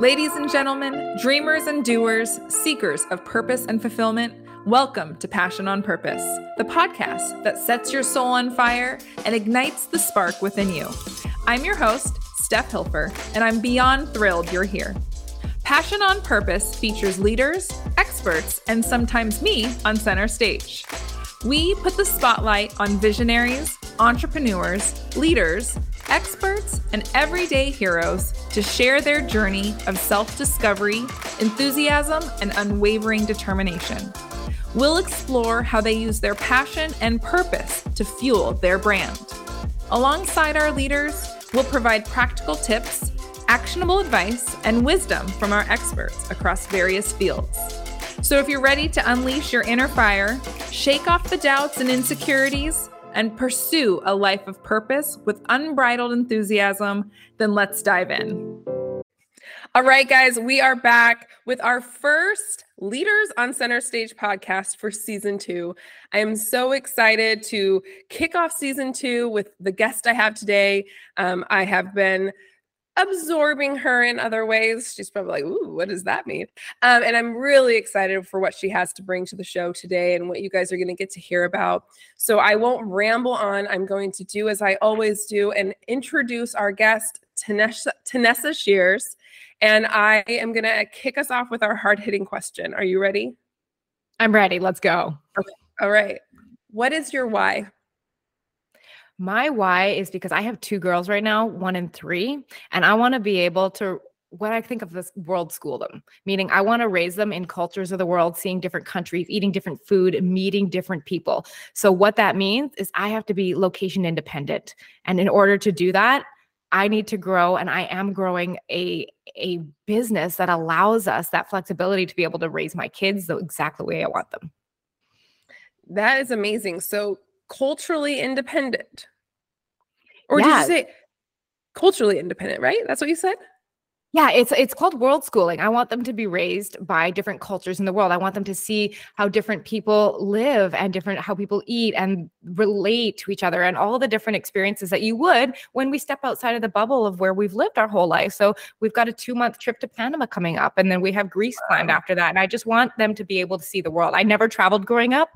Ladies and gentlemen, dreamers and doers, seekers of purpose and fulfillment, welcome to Passion on Purpose, the podcast that sets your soul on fire and ignites the spark within you. I'm your host, Steph Hilfer, and I'm beyond thrilled you're here. Passion on Purpose features leaders, experts, and sometimes me on center stage. We put the spotlight on visionaries, entrepreneurs, leaders, experts, and everyday heroes to share their journey of self discovery, enthusiasm, and unwavering determination. We'll explore how they use their passion and purpose to fuel their brand. Alongside our leaders, we'll provide practical tips, actionable advice, and wisdom from our experts across various fields. So if you're ready to unleash your inner fire, shake off the doubts and insecurities, and pursue a life of purpose with unbridled enthusiasm, then let's dive in. All right, guys, we are back with our first Leaders on Center Stage podcast for season two. I am so excited to kick off season two with the guest I have today. Um, I have been absorbing her in other ways. She's probably like, ooh, what does that mean? Um, and I'm really excited for what she has to bring to the show today and what you guys are going to get to hear about. So I won't ramble on. I'm going to do as I always do and introduce our guest, Tanessa, Tanessa Shears. And I am going to kick us off with our hard hitting question. Are you ready? I'm ready. Let's go. Okay. All right. What is your why? My why is because I have two girls right now, one and three, and I want to be able to what I think of this world school them, meaning I want to raise them in cultures of the world, seeing different countries, eating different food, meeting different people. So, what that means is I have to be location independent. And in order to do that, I need to grow and I am growing a a business that allows us that flexibility to be able to raise my kids the exact way I want them. That is amazing. So culturally independent. Or yeah. did you say culturally independent, right? That's what you said? Yeah, it's it's called world schooling. I want them to be raised by different cultures in the world. I want them to see how different people live and different how people eat and relate to each other and all the different experiences that you would when we step outside of the bubble of where we've lived our whole life. So we've got a 2-month trip to Panama coming up and then we have Greece planned after that. And I just want them to be able to see the world. I never traveled growing up.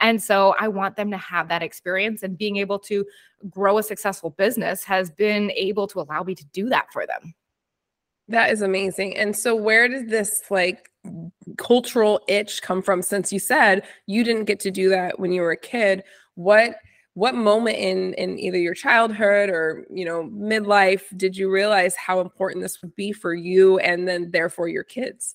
And so I want them to have that experience and being able to grow a successful business has been able to allow me to do that for them. That is amazing. And so where did this like cultural itch come from since you said you didn't get to do that when you were a kid? What what moment in in either your childhood or, you know, midlife did you realize how important this would be for you and then therefore your kids?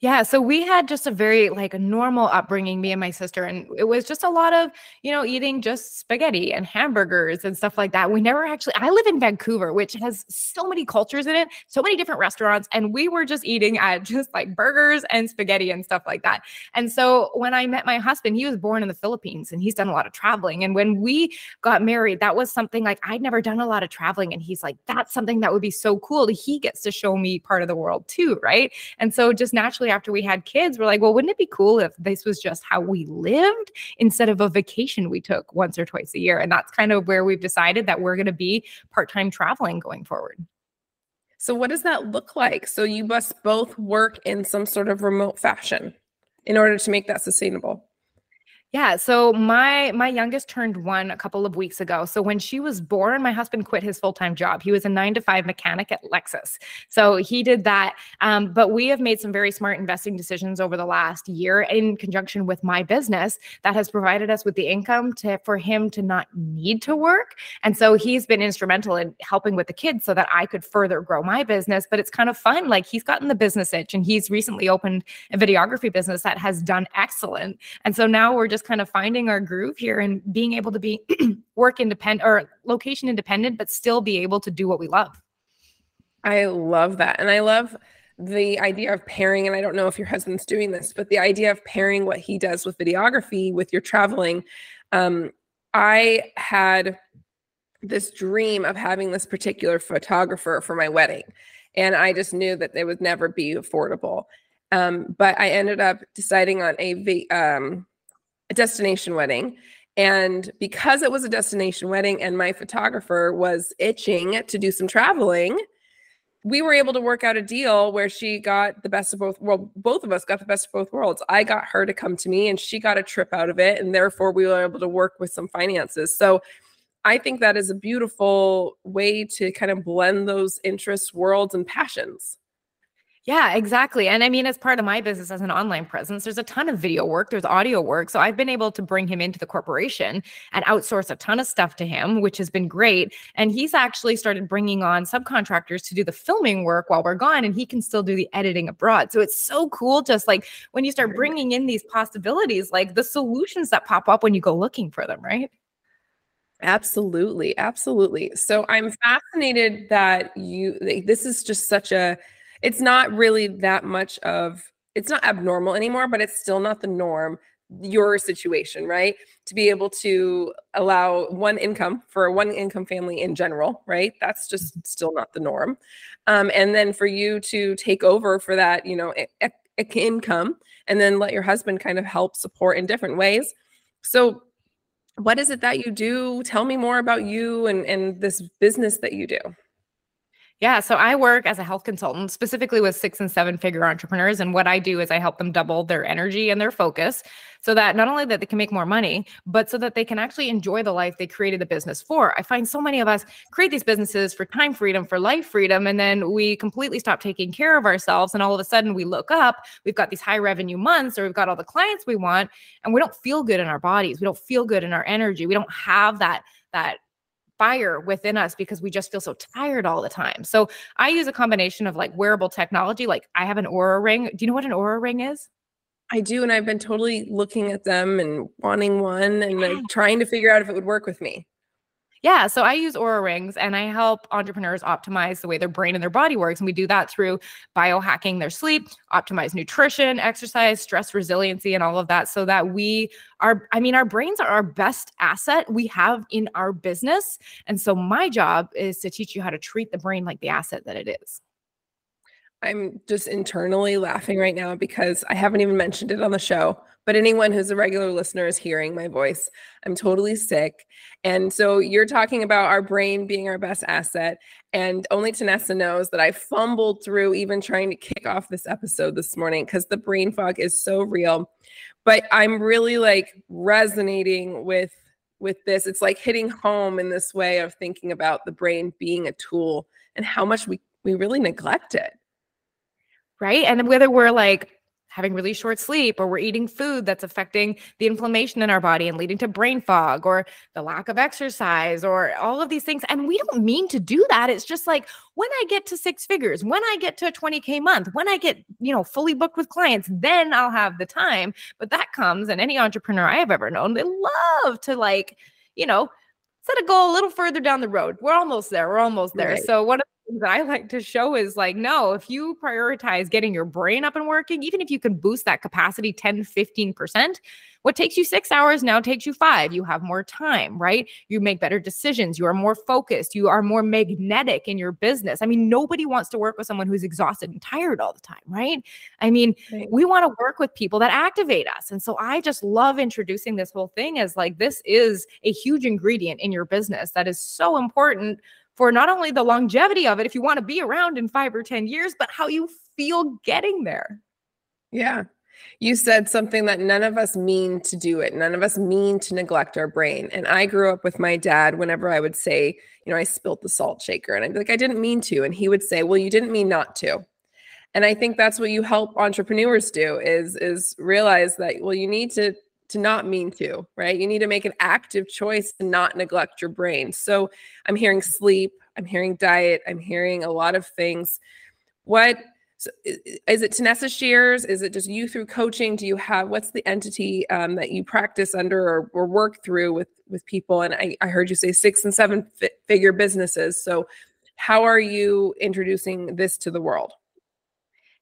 Yeah, so we had just a very like a normal upbringing, me and my sister, and it was just a lot of you know eating just spaghetti and hamburgers and stuff like that. We never actually. I live in Vancouver, which has so many cultures in it, so many different restaurants, and we were just eating at just like burgers and spaghetti and stuff like that. And so when I met my husband, he was born in the Philippines and he's done a lot of traveling. And when we got married, that was something like I'd never done a lot of traveling, and he's like, that's something that would be so cool. He gets to show me part of the world too, right? And so just naturally after we had kids, we're like, well, wouldn't it be cool if this was just how we lived instead of a vacation we took once or twice a year? And that's kind of where we've decided that we're going to be part time traveling going forward. So, what does that look like? So, you must both work in some sort of remote fashion in order to make that sustainable. Yeah, so my my youngest turned 1 a couple of weeks ago. So when she was born, my husband quit his full-time job. He was a 9 to 5 mechanic at Lexus. So he did that. Um, but we have made some very smart investing decisions over the last year in conjunction with my business that has provided us with the income to for him to not need to work. And so he's been instrumental in helping with the kids so that I could further grow my business, but it's kind of fun like he's gotten the business itch and he's recently opened a videography business that has done excellent. And so now we're just just kind of finding our groove here and being able to be work independent or location independent, but still be able to do what we love. I love that. And I love the idea of pairing, and I don't know if your husband's doing this, but the idea of pairing what he does with videography with your traveling. Um, I had this dream of having this particular photographer for my wedding, and I just knew that they would never be affordable. Um, but I ended up deciding on a um, a destination wedding. And because it was a destination wedding and my photographer was itching to do some traveling, we were able to work out a deal where she got the best of both well both of us got the best of both worlds. I got her to come to me and she got a trip out of it and therefore we were able to work with some finances. So i think that is a beautiful way to kind of blend those interests worlds and passions yeah, exactly. And I mean, as part of my business as an online presence, there's a ton of video work, there's audio work. So I've been able to bring him into the corporation and outsource a ton of stuff to him, which has been great. And he's actually started bringing on subcontractors to do the filming work while we're gone, and he can still do the editing abroad. So it's so cool. Just like when you start bringing in these possibilities, like the solutions that pop up when you go looking for them, right? Absolutely. Absolutely. So I'm fascinated that you, this is just such a, it's not really that much of it's not abnormal anymore, but it's still not the norm your situation, right? To be able to allow one income for a one income family in general, right? That's just mm-hmm. still not the norm. Um, and then for you to take over for that, you know, e- e- income and then let your husband kind of help support in different ways. So, what is it that you do? Tell me more about you and, and this business that you do. Yeah. So I work as a health consultant, specifically with six and seven figure entrepreneurs. And what I do is I help them double their energy and their focus so that not only that they can make more money, but so that they can actually enjoy the life they created the business for. I find so many of us create these businesses for time freedom, for life freedom, and then we completely stop taking care of ourselves. And all of a sudden we look up, we've got these high revenue months or we've got all the clients we want, and we don't feel good in our bodies. We don't feel good in our energy. We don't have that that fire within us because we just feel so tired all the time. So I use a combination of like wearable technology. Like I have an Oura ring. Do you know what an Oura ring is? I do. And I've been totally looking at them and wanting one and like trying to figure out if it would work with me. Yeah. So I use Oura Rings and I help entrepreneurs optimize the way their brain and their body works. And we do that through biohacking their sleep, optimize nutrition, exercise, stress resiliency, and all of that so that we are, I mean, our brains are our best asset we have in our business. And so my job is to teach you how to treat the brain like the asset that it is. I'm just internally laughing right now because I haven't even mentioned it on the show, but anyone who's a regular listener is hearing my voice. I'm totally sick. And so you're talking about our brain being our best asset. And only Tanessa knows that I fumbled through even trying to kick off this episode this morning because the brain fog is so real. But I'm really like resonating with with this. It's like hitting home in this way of thinking about the brain being a tool and how much we we really neglect it. Right. And whether we're like having really short sleep or we're eating food that's affecting the inflammation in our body and leading to brain fog or the lack of exercise or all of these things and we don't mean to do that it's just like when i get to six figures when i get to a 20k month when i get you know fully booked with clients then i'll have the time but that comes and any entrepreneur i have ever known they love to like you know set a goal a little further down the road we're almost there we're almost there right. so one of that I like to show is like, no, if you prioritize getting your brain up and working, even if you can boost that capacity 10, 15%, what takes you six hours now takes you five. You have more time, right? You make better decisions. You are more focused. You are more magnetic in your business. I mean, nobody wants to work with someone who's exhausted and tired all the time, right? I mean, right. we want to work with people that activate us. And so I just love introducing this whole thing as like, this is a huge ingredient in your business that is so important for not only the longevity of it, if you want to be around in five or 10 years, but how you feel getting there. Yeah. You said something that none of us mean to do it. None of us mean to neglect our brain. And I grew up with my dad whenever I would say, you know, I spilt the salt shaker and I'd be like, I didn't mean to. And he would say, well, you didn't mean not to. And I think that's what you help entrepreneurs do is is realize that well you need to to not mean to, right? You need to make an active choice to not neglect your brain. So I'm hearing sleep, I'm hearing diet, I'm hearing a lot of things. What so is it Tanessa Shears? Is it just you through coaching? Do you have what's the entity um, that you practice under or, or, work through with with people? And I, I heard you say six and seven figure businesses. So how are you introducing this to the world?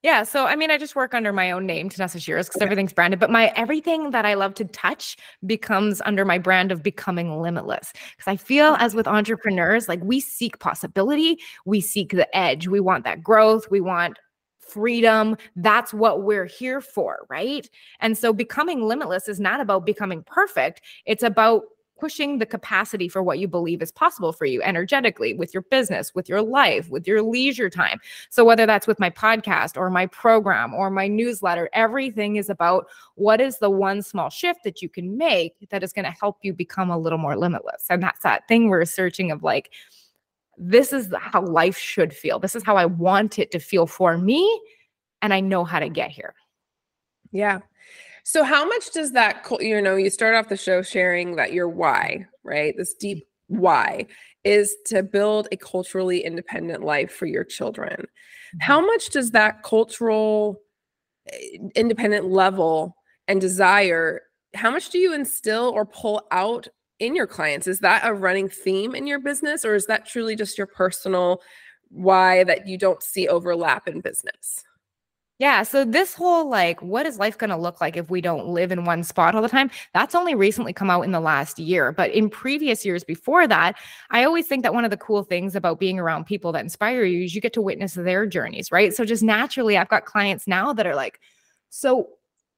Yeah. So, I mean, I just work under my own name, Tanessa Shears, because okay. everything's branded, but my everything that I love to touch becomes under my brand of becoming limitless. Because I feel as with entrepreneurs, like we seek possibility, we seek the edge, we want that growth, we want freedom. That's what we're here for. Right. And so, becoming limitless is not about becoming perfect, it's about pushing the capacity for what you believe is possible for you energetically with your business, with your life, with your leisure time. So, whether that's with my podcast or my program or my newsletter, everything is about what is the one small shift that you can make that is going to help you become a little more limitless. And that's that thing we're searching of like, this is how life should feel. This is how I want it to feel for me. And I know how to get here. Yeah. So how much does that you know, you start off the show sharing that your why, right? This deep why is to build a culturally independent life for your children. How mm-hmm. much does that cultural eh, independent level and desire how much do you instill or pull out in your clients? Is that a running theme in your business or is that truly just your personal why that you don't see overlap in business? Yeah. So this whole like, what is life going to look like if we don't live in one spot all the time? That's only recently come out in the last year. But in previous years before that, I always think that one of the cool things about being around people that inspire you is you get to witness their journeys, right? So just naturally, I've got clients now that are like, so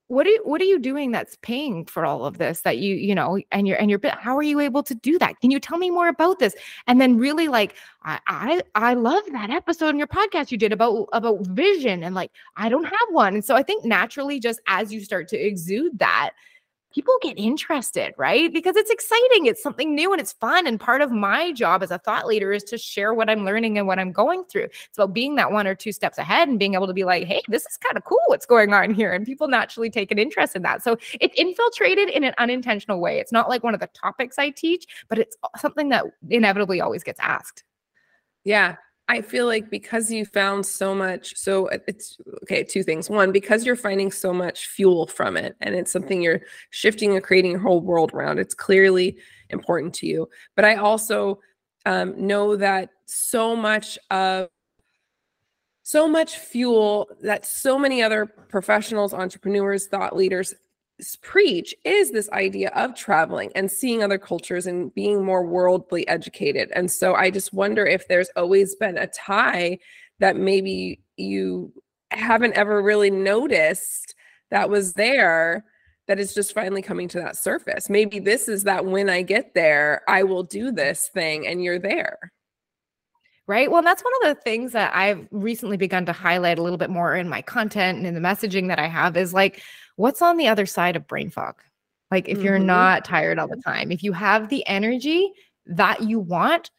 what are you, what are you doing that's paying for all of this that you you know and you're and you're how are you able to do that? Can you tell me more about this? And then really like i i, I love that episode in your podcast you did about about vision and like i don't have one. And so i think naturally just as you start to exude that people get interested, right? Because it's exciting, it's something new and it's fun. And part of my job as a thought leader is to share what I'm learning and what I'm going through. It's about being that one or two steps ahead and being able to be like, hey, this is kind of cool what's going on here. And people naturally take an interest in that. So it's infiltrated in an unintentional way. It's not like one of the topics I teach, but it's something that inevitably always gets asked. Yeah, I feel like because you found so much, so it's okay, two things. One, because you're finding so much fuel from it and it's something you're shifting and creating your whole world around, it's clearly important to you. But I also um, know that so much of so much fuel that so many other professionals, entrepreneurs, thought leaders preach is this idea of traveling and seeing other cultures and being more worldly educated. And so I just wonder if there's always been a tie that maybe you haven't ever really noticed that was there that is just finally coming to that surface. Maybe this is that when I get there, I will do this thing and you're there. Right. Well, that's one of the things that I've recently begun to highlight a little bit more in my content and in the messaging that I have is like what's on the other side of brain fog? Like if mm-hmm. you're not tired all the time, if you have the energy that you want,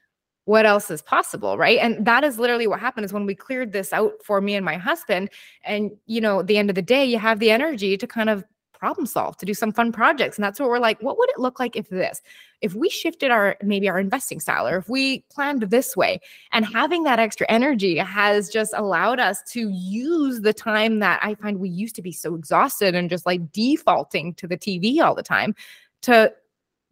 what else is possible, right? And that is literally what happened is when we cleared this out for me and my husband and you know, the end of the day you have the energy to kind of problem solve, to do some fun projects. And that's what we're like, what would it look like if this? If we shifted our maybe our investing style or if we planned this way and having that extra energy has just allowed us to use the time that I find we used to be so exhausted and just like defaulting to the TV all the time to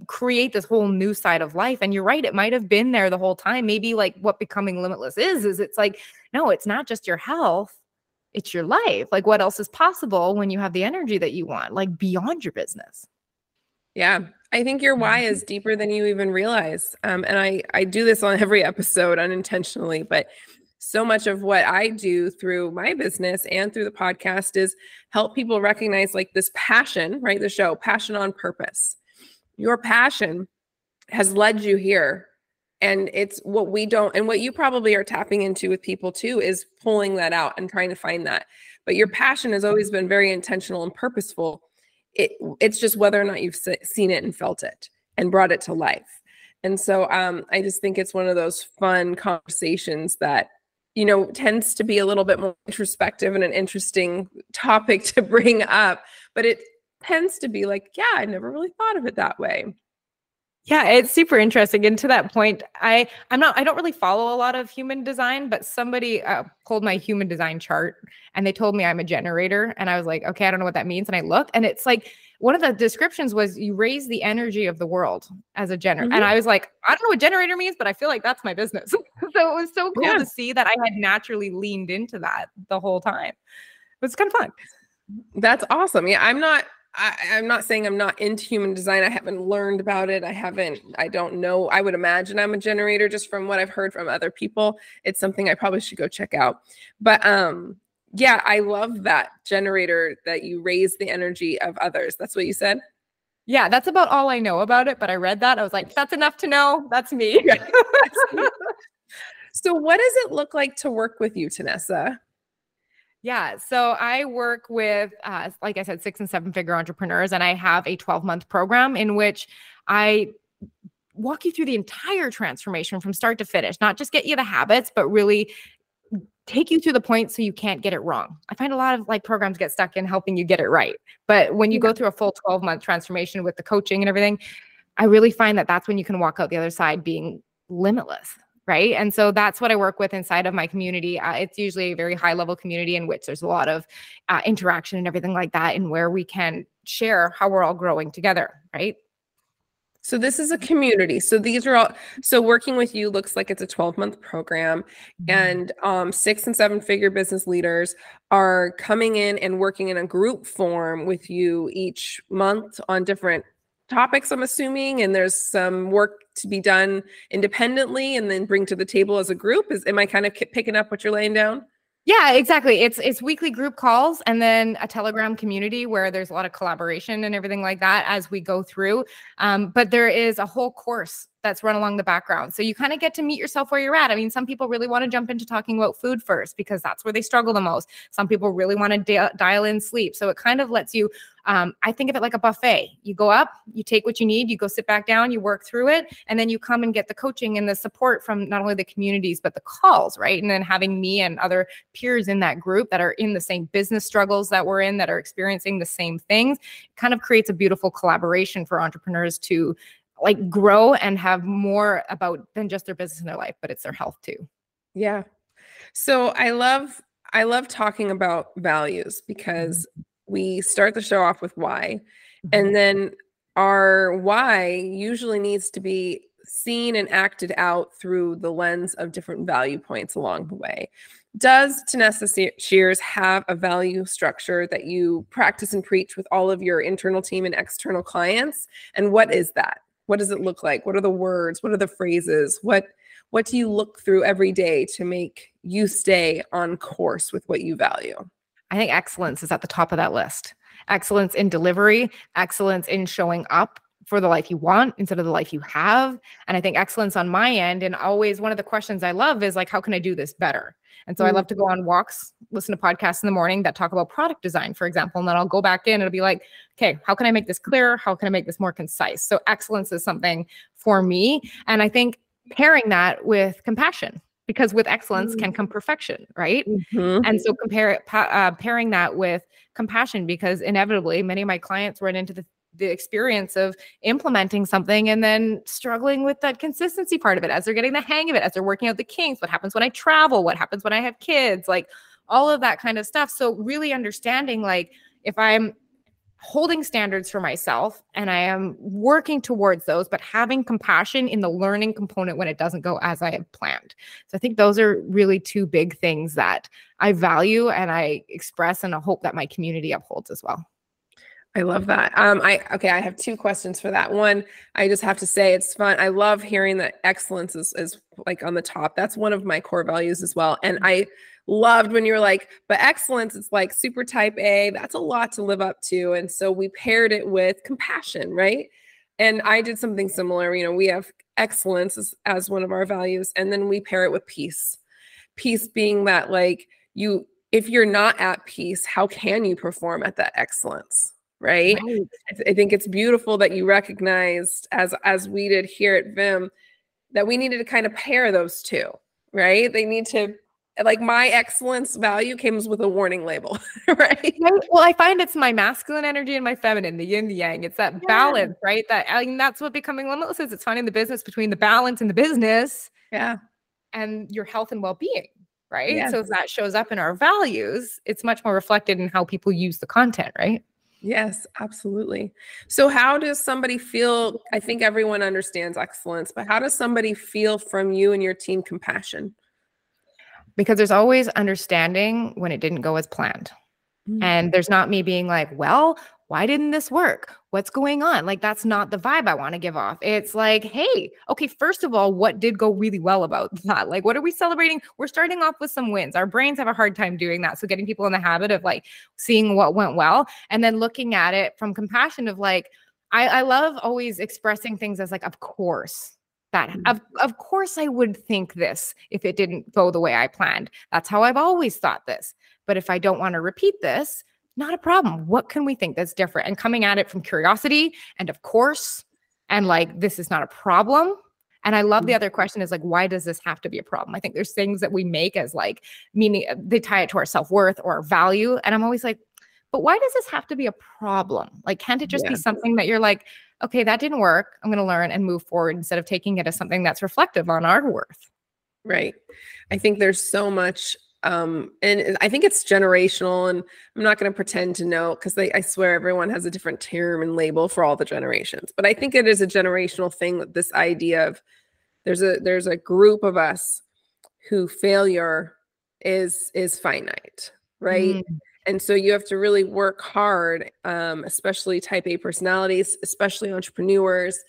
create this whole new side of life and you're right it might have been there the whole time maybe like what becoming limitless is is it's like no it's not just your health it's your life. Like, what else is possible when you have the energy that you want, like beyond your business? Yeah, I think your why is mm-hmm. deeper than you even realize. Um, and I I do this on every episode unintentionally, but so much of what I do through my business and through the podcast is help people recognize like this passion, right? The show, passion on purpose. Your passion has led you here and it's what we don't and what you probably are tapping into with people too is pulling that out and trying to find that. But your passion has always been very intentional and purposeful. It it's just whether or not you've seen it and felt it and brought it to life. And so um, i just think it's one of those fun conversations that you know tends to be a little bit more introspective and an interesting topic to bring up but it tends to be like yeah i never really thought of it that way yeah, it's super interesting. And to that point, I I'm not I don't really follow a lot of human design, but somebody uh, pulled my human design chart and they told me I'm a generator, and I was like, okay, I don't know what that means. And I looked, and it's like one of the descriptions was you raise the energy of the world as a generator, mm-hmm. and I was like, I don't know what generator means, but I feel like that's my business. so it was so cool yeah. to see that I had naturally leaned into that the whole time. It was kind of fun. That's awesome. Yeah, I'm not I, am not saying I'm not into human design. I haven't learned about it. I haven't, I don't know. I would imagine I'm a generator just from what I've heard from other people. It's something I probably should go check out. But um, yeah, I love that generator that you raise the energy of others. That's what you said? Yeah, that's about all I know about it. But I read that. I was like, that's enough to know. That's me. so, what does it look like to work with you, Tanessa? Yeah. So I work with, uh, like I said, six and seven figure entrepreneurs, and I have a 12 month program in which I walk you through the entire transformation from start to finish, not just get you the habits, but really take you through the point so you can't get it wrong. I find a lot of like programs get stuck in helping you get it right. But when you go through a full 12 month transformation with the coaching and everything, I really find that that's when you can walk out the other side being limitless. Right. And so that's what I work with inside of my community. Uh, it's usually a very high level community in which there's a lot of uh, interaction and everything like that, and where we can share how we're all growing together. Right. So this is a community. So these are all so working with you looks like it's a 12 month program mm-hmm. and um, six and seven figure business leaders are coming in and working in a group form with you each month on different topics I'm assuming and there's some work to be done independently and then bring to the table as a group is am I kind of picking up what you're laying down? Yeah, exactly. It's it's weekly group calls and then a Telegram community where there's a lot of collaboration and everything like that as we go through. Um, but there is a whole course that's run along the background. So you kind of get to meet yourself where you're at. I mean, some people really want to jump into talking about food first because that's where they struggle the most. Some people really want to da- dial in sleep. So it kind of lets you, um, I think of it like a buffet. You go up, you take what you need, you go sit back down, you work through it, and then you come and get the coaching and the support from not only the communities, but the calls, right? And then having me and other peers in that group that are in the same business struggles that we're in, that are experiencing the same things, kind of creates a beautiful collaboration for entrepreneurs to like grow and have more about than just their business in their life, but it's their health too. Yeah. So I love I love talking about values because mm-hmm. we start the show off with why. Mm-hmm. And then our why usually needs to be seen and acted out through the lens of different value points along the way. Does Tanessa Shears have a value structure that you practice and preach with all of your internal team and external clients? And what is that? What does it look like? What are the words? What are the phrases? What what do you look through every day to make you stay on course with what you value? I think excellence is at the top of that list. Excellence in delivery, excellence in showing up for the life you want instead of the life you have. And I think excellence on my end, and always one of the questions I love is like, how can I do this better? And so mm-hmm. I love to go on walks, listen to podcasts in the morning that talk about product design, for example. And then I'll go back in and it'll be like, okay, how can I make this clearer? How can I make this more concise? So excellence is something for me. And I think pairing that with compassion because with excellence can come mm. perfection, right? Mm-hmm. And so compare uh, pairing that with compassion because inevitably many of my clients run into the the experience of implementing something and then struggling with that consistency part of it as they're getting the hang of it, as they're working out the kinks. What happens when I travel? What happens when I have kids? Like all of that kind of stuff. So, really understanding, like, if I'm holding standards for myself and I am working towards those, but having compassion in the learning component when it doesn't go as I have planned. So I think those are really two big things that I value and I express and I hope that my community upholds as well. I love that. Um, I okay, I have two questions for that. One, I just have to say it's fun. I love hearing that excellence is, is like on the top. That's one of my core values as well. And I loved when you were like, but excellence, it's like super type A. That's a lot to live up to. And so we paired it with compassion, right? And I did something similar. You know, we have excellence as, as one of our values, and then we pair it with peace. Peace being that like you if you're not at peace, how can you perform at that excellence? Right? right. I think it's beautiful that you recognized as as we did here at Viim that we needed to kind of pair those two, right? They need to like my excellence value comes with a warning label, right? Well, I find it's my masculine energy and my feminine, the yin, the yang. It's that yeah. balance, right? That I mean, that's what becoming limitless is. It's finding the business between the balance and the business, yeah, and your health and well-being, right? Yes. So that shows up in our values. It's much more reflected in how people use the content, right? Yes, absolutely. So, how does somebody feel? I think everyone understands excellence, but how does somebody feel from you and your team compassion? Because there's always understanding when it didn't go as planned. Mm-hmm. And there's not me being like, well, why didn't this work? What's going on? Like, that's not the vibe I want to give off. It's like, hey, okay, first of all, what did go really well about that? Like, what are we celebrating? We're starting off with some wins. Our brains have a hard time doing that. So, getting people in the habit of like seeing what went well and then looking at it from compassion of like, I, I love always expressing things as like, of course. That Mm. of of course I would think this if it didn't go the way I planned. That's how I've always thought this. But if I don't want to repeat this, not a problem. What can we think that's different? And coming at it from curiosity and of course, and like this is not a problem. And I love the Mm. other question is like, why does this have to be a problem? I think there's things that we make as like meaning uh, they tie it to our self worth or our value. And I'm always like, but why does this have to be a problem? Like, can't it just Yeah. be something that you're like, okay, that didn't work. I'm going to learn and move forward instead of taking it as something that's reflective on our worth. Right. I think there's so much um and I think it's generational and I'm not going to pretend to know cuz I swear everyone has a different term and label for all the generations. But I think it is a generational thing that this idea of there's a there's a group of us who failure is is finite, right? Mm, And so you have to really work hard, um, especially type A personalities, especially entrepreneurs,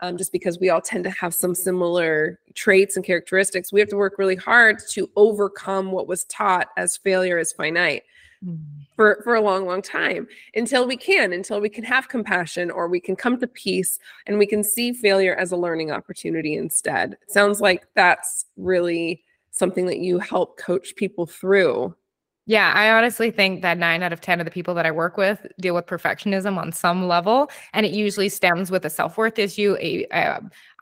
um, just because we all tend to have some similar traits and characteristics. We have to work really hard to overcome what was taught as failure is finite mm. for, for a long, long time until we can, until we can have compassion or we can come to peace and we can see failure as a learning opportunity instead. It sounds like that's really something that you help coach people through. Yeah, I honestly think that nine out of 10 of the people that I work with deal with perfectionism on some level. And it usually stems with a self worth issue.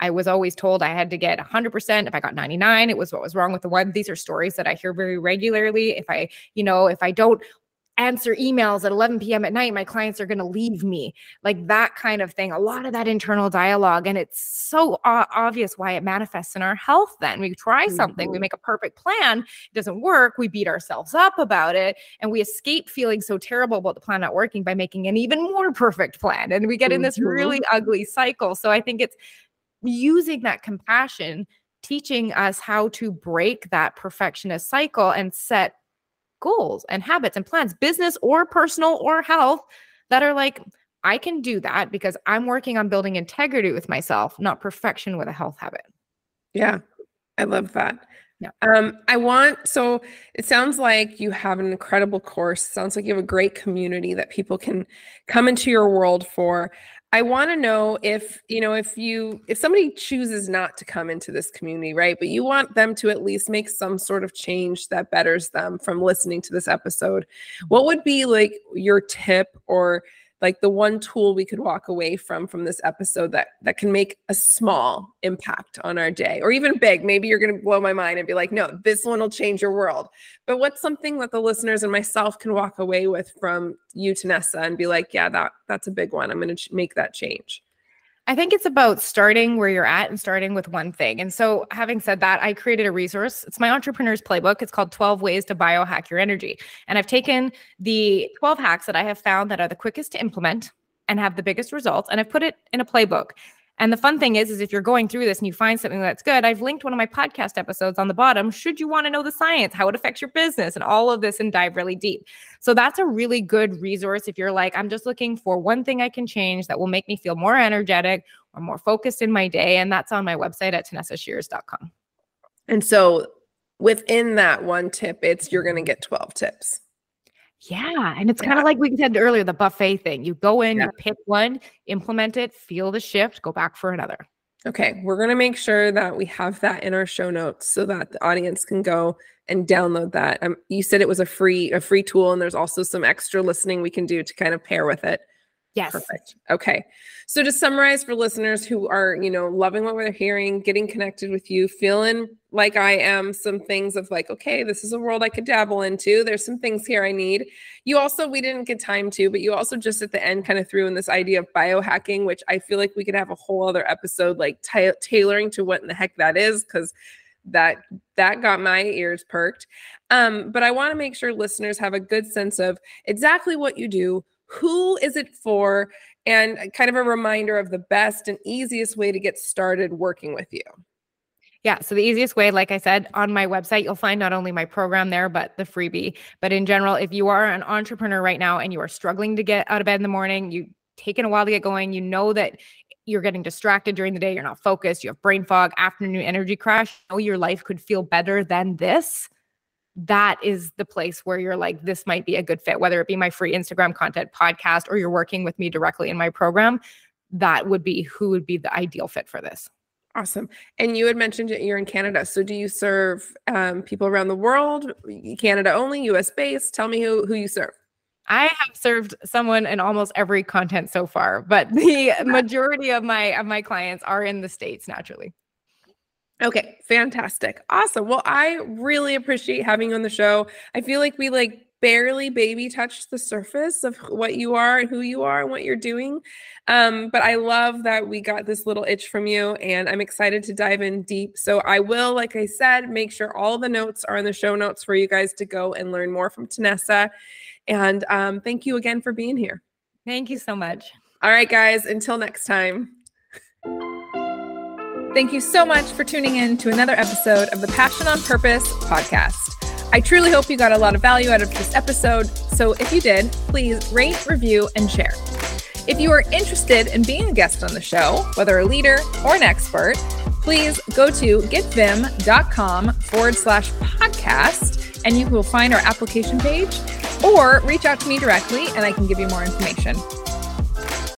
I was always told I had to get 100%. If I got 99, it was what was wrong with the one. These are stories that I hear very regularly. If I, you know, if I don't answer emails at 11 p.m. at night, my clients are going to leave me. Like that kind of thing. A lot of that internal dialogue. And it's so o- obvious why it manifests in our health then. We try something, we Mhm. make a perfect plan, it doesn't work, we beat ourselves up about it, and we escape feeling so terrible about the plan not working by making an even more perfect plan. And we get in this really ugly cycle. So I think it's using that compassion, teaching us how to break that perfectionist cycle and set goals and habits and plans, business or personal or health, that are like, I can do that because I'm working on building integrity with myself, not perfection with a health habit. Yeah, I love that. Yeah. Um, I want so it sounds like you have an incredible course. Sounds like you have a great community that people can come into your world for. I want to know if, you know, if you if somebody chooses not to come into this community, right? But you want them to at least make some sort of change that betters them from listening to this episode. What would be like your tip or like the one tool we could walk away from from this episode that that can make a small impact on our day or even big. Maybe you're going to blow my mind and be like no this one will change your world. But what's something that the listeners and myself can walk away with from you Tanessa and be like yeah that that's a big one. I'm going to ch- make that change I think it's about starting where you're at and starting with one thing. And so, having said that, I created a resource. It's my entrepreneur's playbook. It's called 12 Ways to Biohack Your Energy. And I've taken the 12 hacks that I have found that are the quickest to implement and have the biggest results, and I've put it in a playbook. And the fun thing is, is if you're going through this and you find something that's good, I've linked one of my podcast episodes on the bottom. Should you want to know the science, how it affects your business, and all of this, and dive really deep. So that's a really good resource if you're like, I'm just looking for one thing I can change that will make me feel more energetic or more focused in my day. And that's on my website at tanessashears.com. and so within that one tip it's you're going to get 12 tips Yeah. And it's kind of like we said earlier, the buffet thing. You go in, Yeah. you pick one, implement it, feel the shift, go back for another. Okay, we're going to make sure that we have that in our show notes so that the audience can go and download that. Um, you said it was a free a free tool and there's also some extra listening we can do to kind of pair with it. Yes. Perfect. Okay. So to summarize for listeners who are, you know, loving what we're hearing, getting connected with you, feeling like I am some things of like, okay, this is a world I could dabble into. There's some things here I need. You also, we didn't get time to, but you also just at the end kind of threw in this idea of biohacking, which I feel like we could have a whole other episode like ta- tailoring to what in the heck that is, because that that got my ears perked. Um, but I want to make sure listeners have a good sense of exactly what you do, who is it for, and uh, kind of a reminder of the best and easiest way to get started working with you. Yeah. So the easiest way, like I said, on my website, you'll find not only my program there, but the freebie. But in general, if you are an entrepreneur right now and you are struggling to get out of bed in the morning, you taken a while to get going, you know that you're getting distracted during the day, you're not focused, you have brain fog, afternoon energy crash, oh your life could feel better than this. That is the place where you're like, this might be a good fit, whether it be my free Instagram content podcast or you're working with me directly in my program that would be who would be the ideal fit for this. Awesome. And you had mentioned you're in Canada. So do you serve um, people around the world, Canada only, US based? Tell me who, who you serve. I have served someone in almost every content so far, but the majority of my of my clients are in the states naturally. Okay, fantastic. Awesome. Well, I really appreciate having you on the show. I feel like we like barely baby touched the surface of what you are and who you are and what you're doing. Um, but I love that we got this little itch from you, and I'm excited to dive in deep. So I will, like I said, make sure all the notes are in the show notes for you guys to go and learn more from Tanessa. And um, thank you again for being here. Thank you so much. All right, guys, until next time. Thank you so much for tuning in to another episode of the Passion on Purpose podcast. I truly hope you got a lot of value out of this episode. So if you did, please rate, review, and share. If you are interested in being a guest on the show, whether a leader or an expert, please go to getViim.com forward slash podcast and you will find our application page or reach out to me directly and I can give you more information.